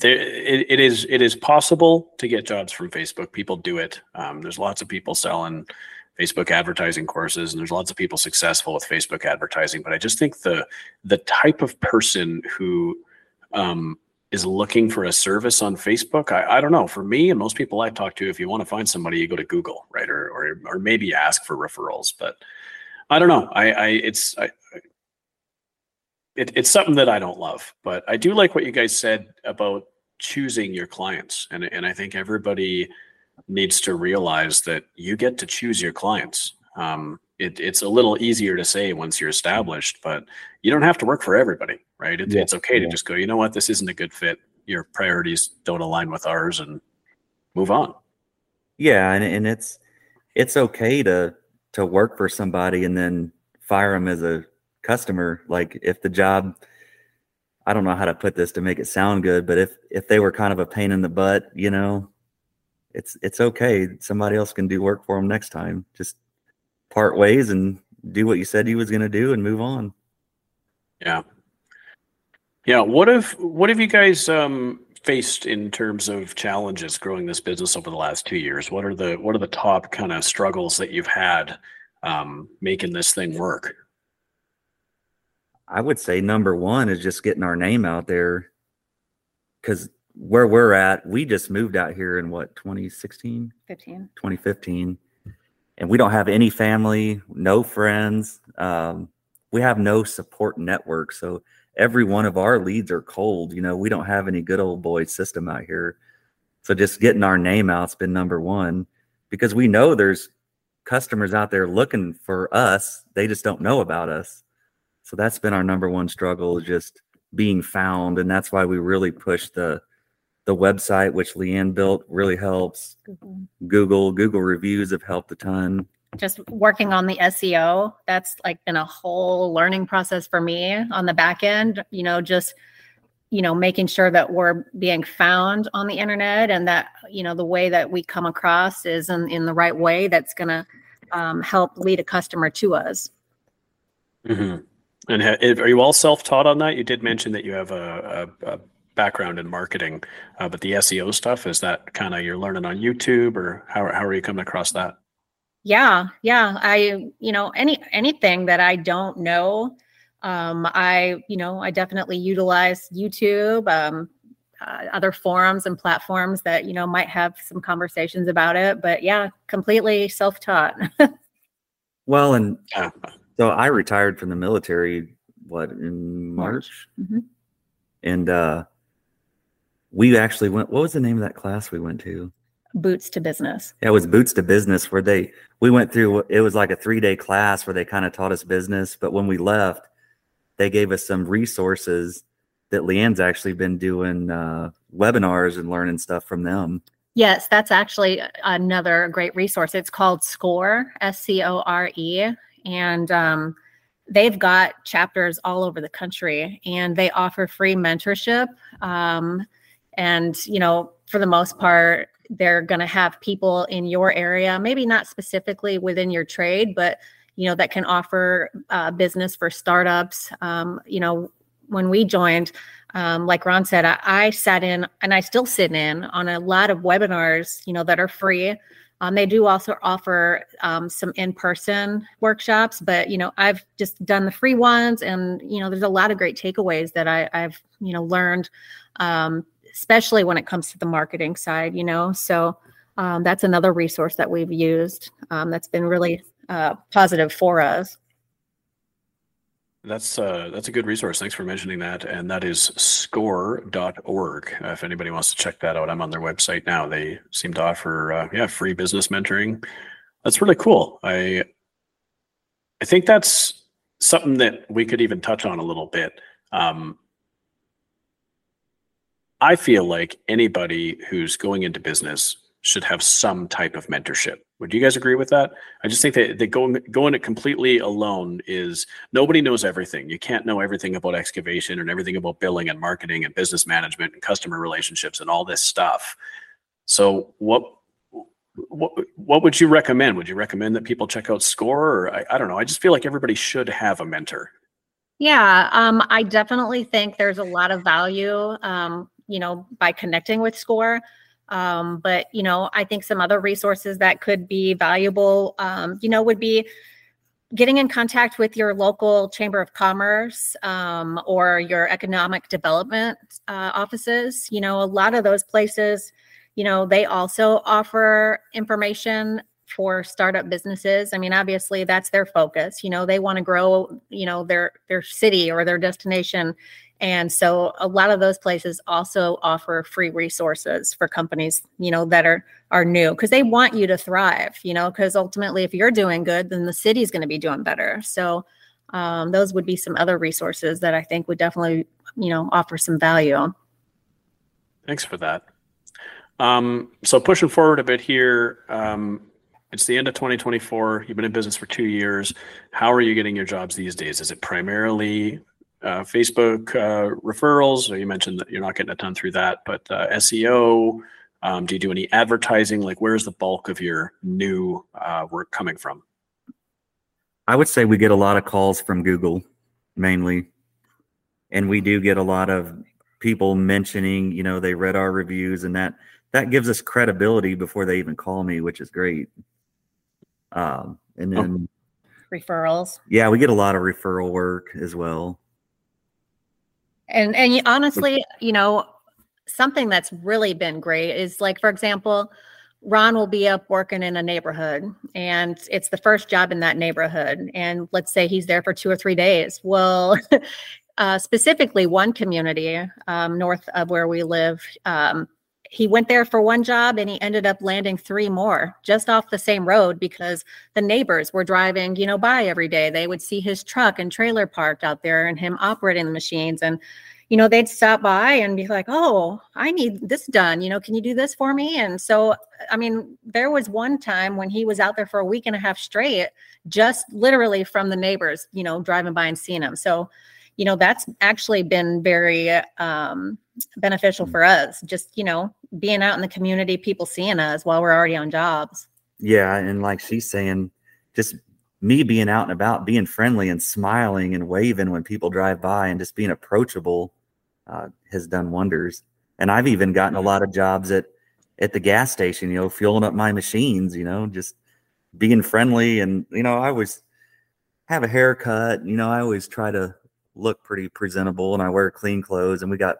there, it, it is it is possible to get jobs from Facebook. People do it. Um, there's lots of people selling Facebook advertising courses, and there's lots of people successful with Facebook advertising. But I just think the the type of person who um, is looking for a service on Facebook. I, I don't know. For me and most people I talk to, if you want to find somebody, you go to Google, right? Or or or maybe ask for referrals. But I don't know. I, I it's I, it, it's something that I don't love, but I do like what you guys said about choosing your clients, and and I think everybody needs to realize that you get to choose your clients. Um, it, it's a little easier to say once you're established, but you don't have to work for everybody, right? It, Yeah, It's okay to yeah. just go, you know what, this isn't a good fit. Your priorities don't align with ours, and move on. Yeah, and and it's it's okay to to work for somebody and then fire them as a customer. Like if the job, I don't know how to put this to make it sound good, but if if they were kind of a pain in the butt, you know, it's it's okay. Somebody else can do work for them next time. Just part ways and do what you said you was going to do and move on. Yeah. Yeah. What have what have you guys um, faced in terms of challenges growing this business over the last two years? What are the what are the top kind of struggles that you've had um, making this thing work? I would say number one is just getting our name out there because where we're at, we just moved out here in what 2016, 15. 2015, and we don't have any family, no friends. Um, we have no support network, so every one of our leads are cold. You know, we don't have any good old boy system out here. So just getting our name out's been number one because we know there's customers out there looking for us. They just don't know about us. So that's been our number one struggle is just being found. And that's why we really push the the website, which LeAnn built, really helps. Google, Google reviews have helped a ton. Just working on the SEO, that's like been a whole learning process for me on the back end, you know, just you know, making sure that we're being found on the internet and that, you know, the way that we come across is in, in the right way that's going to um, help lead a customer to us. Mm-hmm. And ha- are you all self-taught on that? You did mention that you have a, a, a background in marketing, uh, but the SEO stuff is that kind of you're learning on YouTube, or how how are you coming across that? Yeah, yeah. I, you know, any anything that I don't know, um, I, you know, I definitely utilize YouTube, um, uh, other forums and platforms that you know might have some conversations about it. But yeah, completely self-taught. Well, and Yeah. So I retired from the military, what, in March? Mhm. And uh we actually went, what was the name of that class we went to? Boots to business. Yeah, it was Boots to Business, where they we went through. It was like a three day class where they kind of taught us business. But when we left, they gave us some resources that LeAnn's actually been doing uh, webinars and learning stuff from them. Yes, that's actually another great resource. It's called SCORE, S C O R E, and um, they've got chapters all over the country, and they offer free mentorship. Um, and you know, for the most part, they're going to have people in your area, maybe not specifically within your trade, but you know that can offer uh, business for startups. Um, you know, when we joined, um, like Ron said, I, I sat in and I still sit in on a lot of webinars, you know, that are free. Um, they do also offer um, some in-person workshops, but you know, I've just done the free ones, and you know, there's a lot of great takeaways that I, I've you know learned, um, especially when it comes to the marketing side. You know, so um, that's another resource that we've used um, that's been really uh, positive for us. That's uh, that's a good resource. Thanks for mentioning that. And that is score.org. Uh, if anybody wants to check that out, I'm on their website now. They seem to offer uh, yeah, free business mentoring. That's really cool. I I think that's something that we could even touch on a little bit. Um, I feel like anybody who's going into business should have some type of mentorship. Would you guys agree with that? I just think that, that going going it completely alone is nobody knows everything. You can't know everything about excavation and everything about billing and marketing and business management and customer relationships and all this stuff. So what what what would you recommend? Would you recommend that people check out Score or I, I don't know. I just feel like everybody should have a mentor. Yeah, um, I definitely think there's a lot of value, um, you know, by connecting with SCORE. Um, but you know, I think some other resources that could be valuable, um, you know, would be getting in contact with your local chamber of commerce um, or your economic development uh, offices. You know a lot of those places you know they also offer information for startup businesses. I mean obviously that's their focus. You know they want to grow you know their their city or their destination and so a lot of those places also offer free resources for companies, you know, that are are new because they want you to thrive, you know, because ultimately if you're doing good, then the city's going to be doing better. So um, those would be some other resources that I think would definitely, you know, offer some value. Thanks for that. Um, so pushing forward a bit here, um, it's the end of 2024. You've been in business for two years. How are you getting your jobs these days? Is it primarily uh, Facebook uh, referrals? Or you mentioned that you're not getting a ton through that, but uh, SEO. Um, do you do any advertising? Like, where's the bulk of your new uh, work coming from? I would say we get a lot of calls from Google mainly. And we do get a lot of people mentioning, you know, they read our reviews and that that gives us credibility before they even call me, which is great. Um, and oh. then oh. referrals. Yeah, we get a lot of referral work as well. And and honestly, you know, something that's really been great is like, for example, Ron will be up working in a neighborhood and it's the first job in that neighborhood. And let's say he's there for two or three days. Well, uh, specifically, one community um, north of where we live, um, he went there for one job and he ended up landing three more just off the same road because the neighbors were driving, you know, by every day. They would see his truck and trailer parked out there and him operating the machines. And, you know, they'd stop by and be like, oh, I need this done. You know, can you do this for me? And so, I mean, there was one time when he was out there for a week and a half straight, just literally from the neighbors, you know, driving by and seeing him. So, you know, that's actually been very, um, beneficial for us. Just, you know, being out in the community, people seeing us while we're already on jobs. Yeah. And like she's saying, just me being out and about, being friendly and smiling and waving when people drive by and just being approachable uh, has done wonders. And I've even gotten a lot of jobs at at the gas station, you know, fueling up my machines, you know, just being friendly and you know, I always have a haircut, you know, I always try to look pretty presentable and I wear clean clothes and we got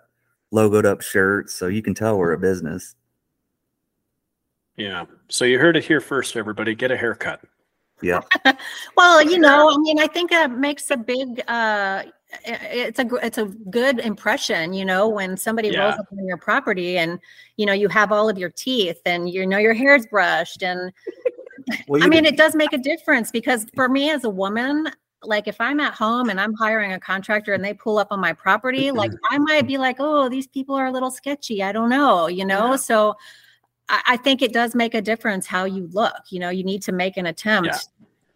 logoed up shirts, so you can tell we're a business. Yeah. So you heard it here first, everybody. Get a haircut. Yeah. well, you know, I mean, I think it makes a big uh it's a it's a good impression, you know, when somebody yeah. rolls up on your property and you know you have all of your teeth and you know your hair's brushed and well, I mean, it does make a difference because for me as a woman, like if I'm at home and I'm hiring a contractor and they pull up on my property, like I might be like, oh, these people are a little sketchy. I don't know, you know? Yeah. So I, I, think it does make a difference how you look. You know, you need to make an attempt. Yeah.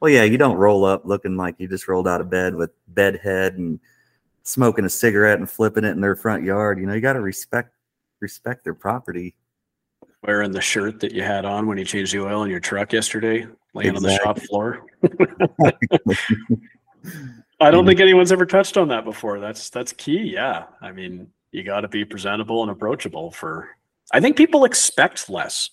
Well, yeah, you don't roll up looking like you just rolled out of bed with bed head and smoking a cigarette and flipping it in their front yard. You know, you got to respect respect their property. Wearing the shirt that you had on when you changed the oil in your truck yesterday, laying exactly. on the shop floor. I don't think anyone's ever touched on that before. That's that's key. Yeah. I mean, you got to be presentable and approachable for I think people expect less.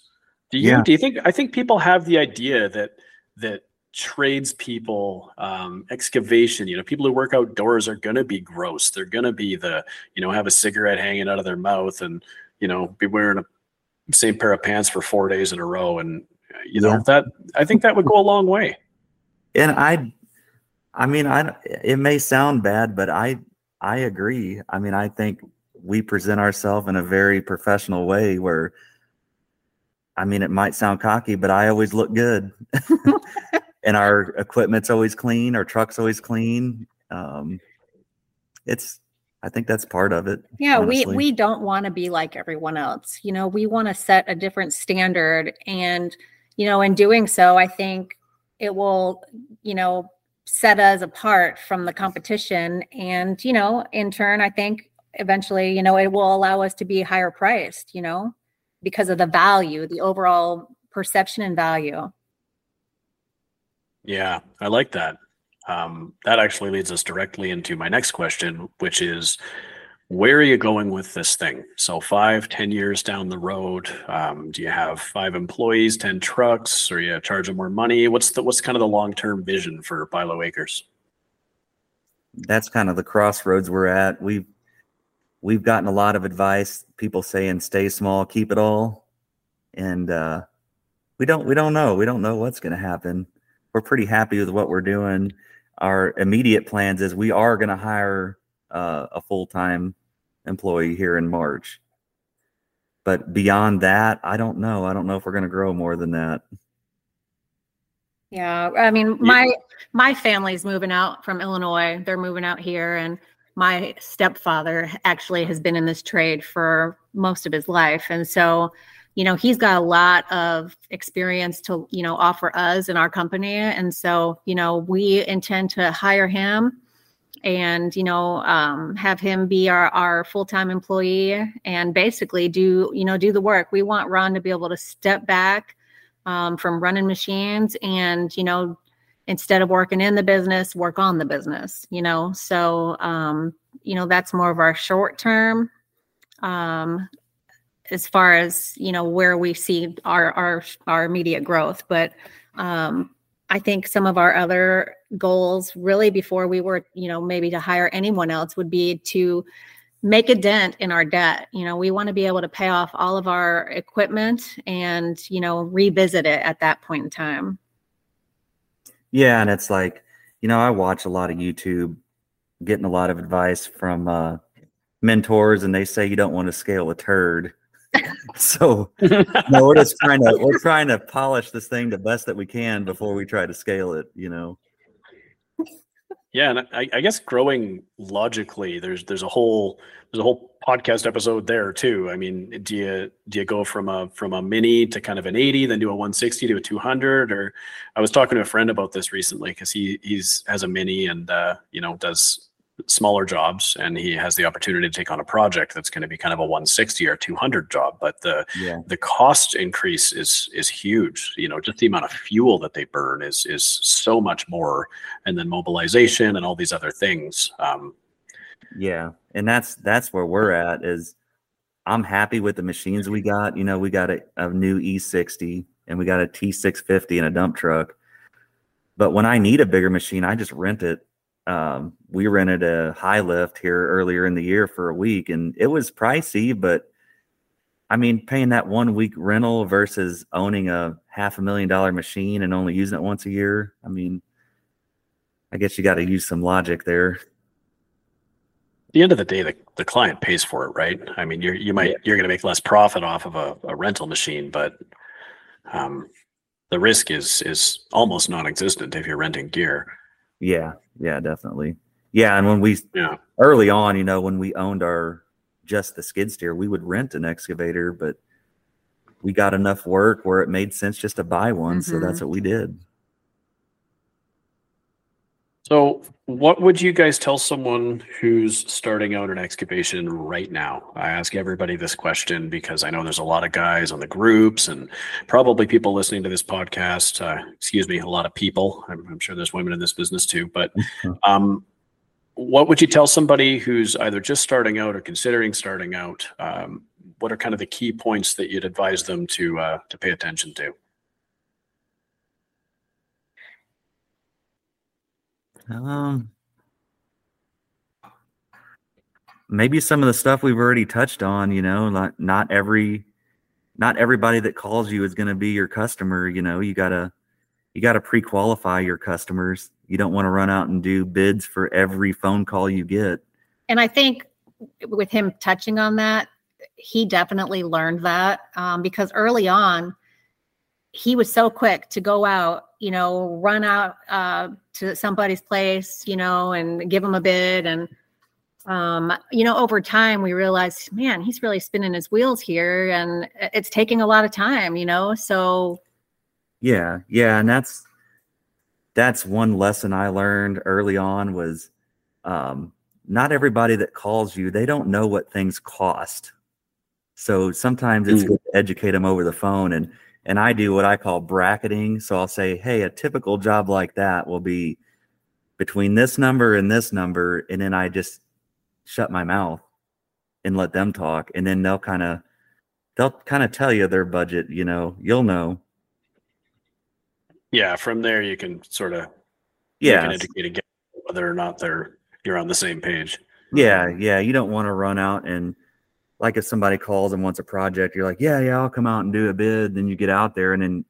Do you yeah. do you think I think people have the idea that that tradespeople, um, excavation, you know, people who work outdoors are going to be gross. They're going to be the, you know, have a cigarette hanging out of their mouth and, you know, be wearing a same pair of pants for four days in a row. And, you know, yeah. that, I think that would go a long way. And I, I mean, I, it may sound bad, but I, I agree. I mean, I think we present ourselves in a very professional way where, I mean, it might sound cocky, but I always look good. and our equipment's always clean, our truck's always clean. Um, it's I think that's part of it. Yeah, honestly. we we don't want to be like everyone else. You know, we want to set a different standard and you know, in doing so, I think it will, you know, set us apart from the competition and, you know, in turn, I think eventually, you know, it will allow us to be higher priced, you know, because of the value, the overall perception and value. Yeah, I like that. Um, that actually leads us directly into my next question, which is where are you going with this thing? So five, ten years down the road, um, do you have five employees, ten trucks, or you charging more money? What's the what's kind of the long term vision for Bylo Acres? That's kind of the crossroads we're at. We've we've gotten a lot of advice. People saying stay small, keep it all, and uh, we don't we don't know. We don't know what's going to happen. We're pretty happy with what we're doing. Our immediate plans is we are going to hire uh, a full time employee here in March. But beyond that, I don't know. I don't know if we're going to grow more than that. Yeah, I mean, my my family's moving out from Illinois. They're moving out here, and my stepfather actually has been in this trade for most of his life, and so you know he's got a lot of experience to you know offer us in our company, and so you know we intend to hire him and you know um, have him be our, our full-time employee and basically do you know do the work. We want ron to be able to step back um, from running machines and you know instead of working in the business work on the business you know? So um, you know that's more of our short term um, as far as you know where we see our our our immediate growth. But um, I think some of our other goals, really, before we were, you know, maybe to hire anyone else, would be to make a dent in our debt. You know, we want to be able to pay off all of our equipment and, you know, revisit it at that point in time. Yeah. And it's like, you know, I watch a lot of YouTube, getting a lot of advice from uh, mentors, and they say you don't want to scale a turd so we're just trying to we're trying to polish this thing the best that we can before we try to scale it. You know. Yeah, and I, I, guess growing logically, there's there's a whole there's a whole podcast episode there too. I mean, do you do you go from a from a mini to kind of an 80, then do a 160 to a 200? Or I was talking to a friend about this recently because he he's has a mini and uh, you know does smaller jobs and he has the opportunity to take on a project that's going to be kind of a 160 or 200 job but the yeah. the cost increase is is huge. You know just the amount of fuel that they burn is is so much more and then mobilization and all these other things um, yeah and that's that's where we're at is i'm happy with the machines we got. You know we got a, a new e60 and we got a t650 and a dump truck. But when i need a bigger machine i just rent it um, we rented a high lift here earlier in the year for a week and it was pricey, but I mean, paying that one week rental versus owning a half a million dollar machine and only using it once a year. I mean, I guess you got to use some logic there. At the end of the day, the, the client pays for it, right? I mean, you're, you might, yeah. you're going to make less profit off of a, a rental machine, but, um, the risk is, is almost non-existent if you're renting gear. Yeah, yeah, definitely. Yeah, and when we yeah. early on, you know, when we owned our just the skid steer, we would rent an excavator, but we got enough work where it made sense just to buy one, mm-hmm. so that's mm-hmm. what we did. So, what would you guys tell someone who's starting out an excavation right now? I ask everybody this question because I know there's a lot of guys on the groups and probably people listening to this podcast. Uh, excuse me, a lot of people. I'm, I'm, sure there's women in this business too. But um, what would you tell somebody who's either just starting out or considering starting out? Um, what are kind of the key points that you'd advise them to uh, to pay attention to? Um, maybe some of the stuff we've already touched on. You know, not not every not everybody that calls you is going to be your customer. You know, you gotta you gotta pre-qualify your customers. You don't want to run out and do bids for every phone call you get. And I think with him touching on that, he definitely learned that um, because early on, he was so quick to go out you know, run out uh, to somebody's place, you know, and give them a bid. And, um, you know, over time, we realized, man, he's really spinning his wheels here and it's taking a lot of time, you know? So, yeah, yeah. And that's, that's one lesson I learned early on was um, not everybody that calls you, they don't know what things cost. So sometimes it's mm. good to educate them over the phone and, and I do what I call bracketing. So I'll say, hey, a typical job like that will be between this number and this number, and then I just shut my mouth. and let them talk and then they'll kind of they'll kind of tell you their budget you know you'll know Yeah, from there you can sort of yeah an educated guess whether or not they're you're on the same page. yeah yeah you don't want to run out and like if somebody calls and wants a project you're like yeah yeah i'll come out and do a bid then you get out there and then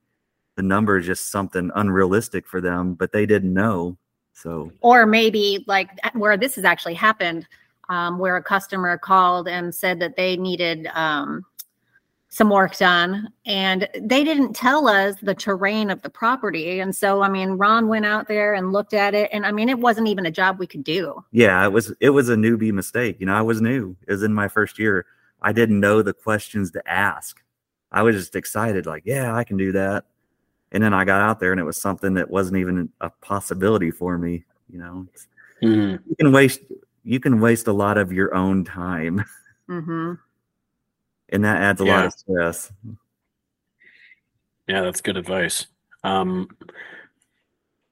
the number is just something unrealistic for them but they didn't know so. Or maybe like where this has actually happened um, where a customer called and said that they needed um, some work done and they didn't tell us the terrain of the property and so i mean ron went out there and looked at it and i mean it wasn't even a job we could do. Yeah it was it was a newbie mistake you know i was new it was in my first year i didn't know the questions to ask i was just excited like yeah i can do that and then i got out there and it was something that wasn't even a possibility for me you know Mhm. you can waste you can waste a lot of your own time hmm and that adds a Yeah. lot of stress Yeah, that's good advice. Um,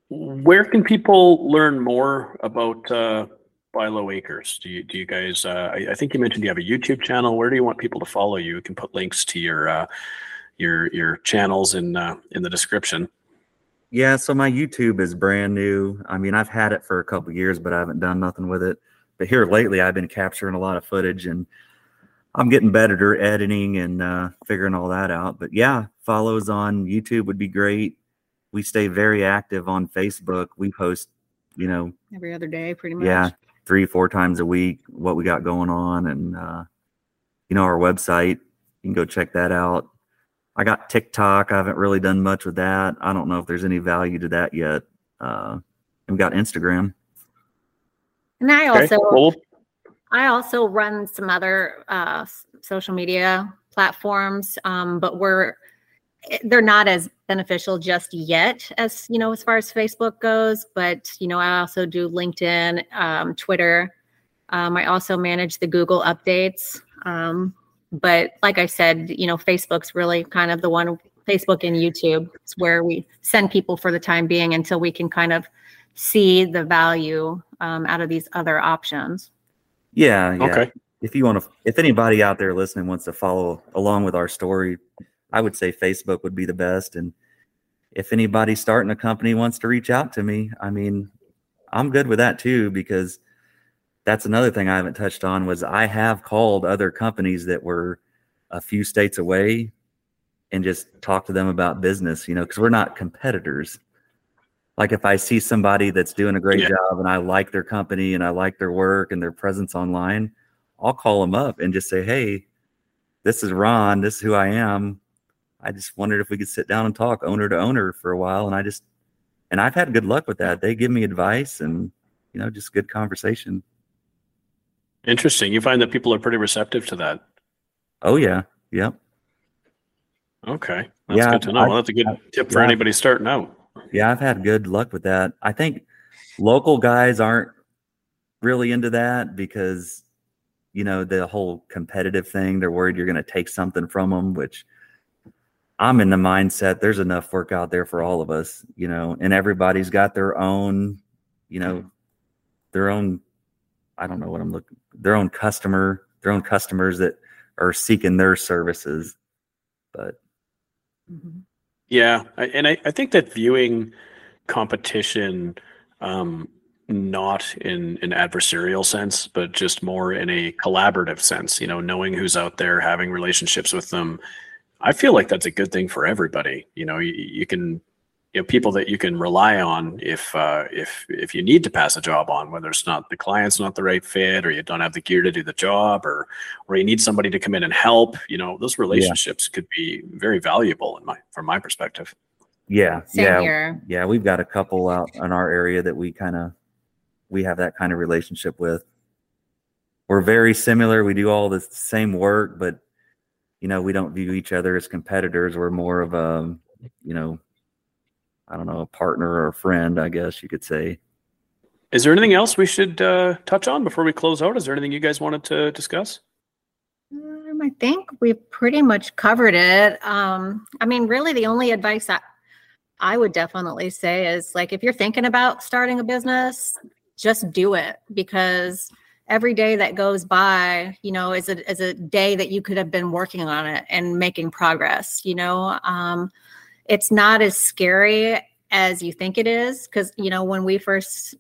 where can people learn more about uh, Bylo Acres? Do you do you guys? Uh, I, I think you mentioned you have a YouTube channel. Where do you want people to follow you? You can put links to your uh, your your channels in uh, in the description. Yeah, so my YouTube is brand new. I mean, I've had it for a couple years, but I haven't done nothing with it. But here lately, I've been capturing a lot of footage, and I'm getting better at editing and uh, figuring all that out. But yeah, follows on YouTube would be great. We stay very active on Facebook. We post, you know, every other day pretty much yeah, three, four times a week what we got going on, and uh, you know, our website. You can go check that out. I got TikTok. I haven't really done much with that. I don't know if there's any value to that yet. Uh, and we got Instagram. and i Okay. also I also run some other uh, social media platforms, um, but we're eh, they're not as beneficial just yet as you know as far as Facebook goes. But you know, I also do LinkedIn, um, Twitter. Um, I also manage the Google updates. Um, but like I said, you know, Facebook's really kind of the one. Facebook and YouTube is where we send people for the time being until we can kind of see the value um, out of these other options. Yeah, yeah. okay. If you want to, if anybody out there listening wants to follow along with our story, I would say Facebook would be the best. And if anybody starting a company wants to reach out to me, I mean, I'm good with that too because that's another thing I haven't touched on was I have called other companies that were a few states away and just talked to them about business, you know, because we're not competitors. Like if I see somebody that's doing a great Yeah. job and I like their company and I like their work and their presence online, I'll call them up and just say, "Hey, this is Ron. This is who I am. I just wondered if we could sit down and talk owner to owner for a while." And I just, and I've had good luck with that. They give me advice and you know just good conversation. Interesting. You find that people are pretty receptive to that. Oh yeah, yep, Okay, that's Yeah, good to know. I- Well, that's a good I- tip for yeah. anybody starting out. yeah. I've had good luck with that. I think local guys aren't really into that because you know the whole competitive thing. They're worried you're going to take something from them, which I'm in the mindset there's enough work out there for all of us, you know, and everybody's got their own, you know, their own, I don't know what I'm looking, their own customer, their own customers that are seeking their services. But Yeah, I, and I, I think that viewing competition um, not in an adversarial sense, but just more in a collaborative sense, you know, knowing who's out there, having relationships with them. I feel like that's a good thing for everybody. You know, you, you can, you know, people that you can rely on if uh, if if you need to pass a job on, whether it's not the client's not the right fit, or you don't have the gear to do the job, or or you need somebody to come in and help. You know, those relationships could be very valuable in my from my perspective. yeah, Same yeah, here. yeah, we've got a couple out in our area that we kind of we have that kind of relationship with. We're very similar. We do all the same work, but you know, we don't view each other as competitors. We're more of a, you know, I don't know, a partner or a friend, I guess you could say. Is there anything else we should uh, touch on before we close out? Is there anything you guys wanted to discuss? Um, I think we've pretty much covered it. Um, I mean, really, the only advice I, I would definitely say is like if you're thinking about starting a business, just do it because every day that goes by, you know, is a is a day that you could have been working on it and making progress. You know, um, it's not as scary as you think it is because you know when we first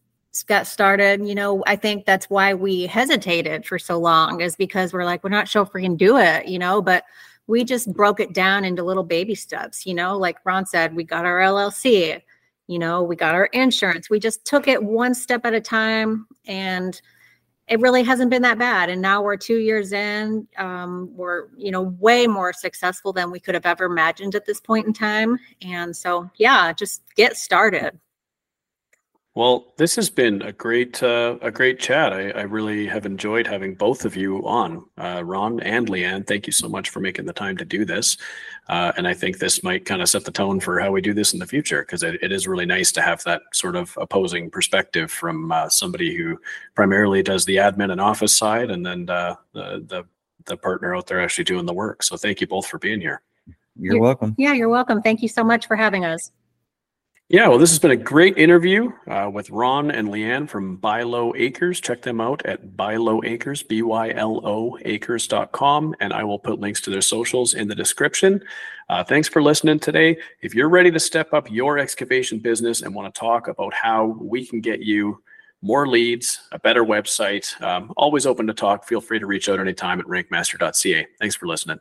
got started, you know, I think that's why we hesitated for so long is because we're like, we're not sure if we can do it, you know, but we just broke it down into little baby steps, you know, like Ron said, we got our LLC, you know, we got our insurance. We just took it one step at a time and it really hasn't been that bad. And now we're two years in. Um, we're, you know, way more successful than we could have ever imagined at this point in time. And so, yeah, just get started. Well, this has been a great uh, a great chat. I, I, really have enjoyed having both of you on, uh, Ron and LeAnn. Thank you so much for making the time to do this. Uh, and I think this might kind of set the tone for how we do this in the future because it, it is really nice to have that sort of opposing perspective from uh, somebody who primarily does the admin and office side, and then uh, the, the the partner out there actually doing the work. So thank you both for being here. You're, you're welcome. Yeah, you're welcome. Thank you so much for having us. Yeah, well, this has been a great interview uh, with Ron and LeAnn from Bylo Acres. Check them out at Bylo Acres, B Y L O acres.com, and I will put links to their socials in the description. Uh, thanks for listening today. If you're ready to step up your excavation business and want to talk about how we can get you more leads, a better website, um, always open to talk. Feel free to reach out anytime at rankmaster.ca. Thanks for listening.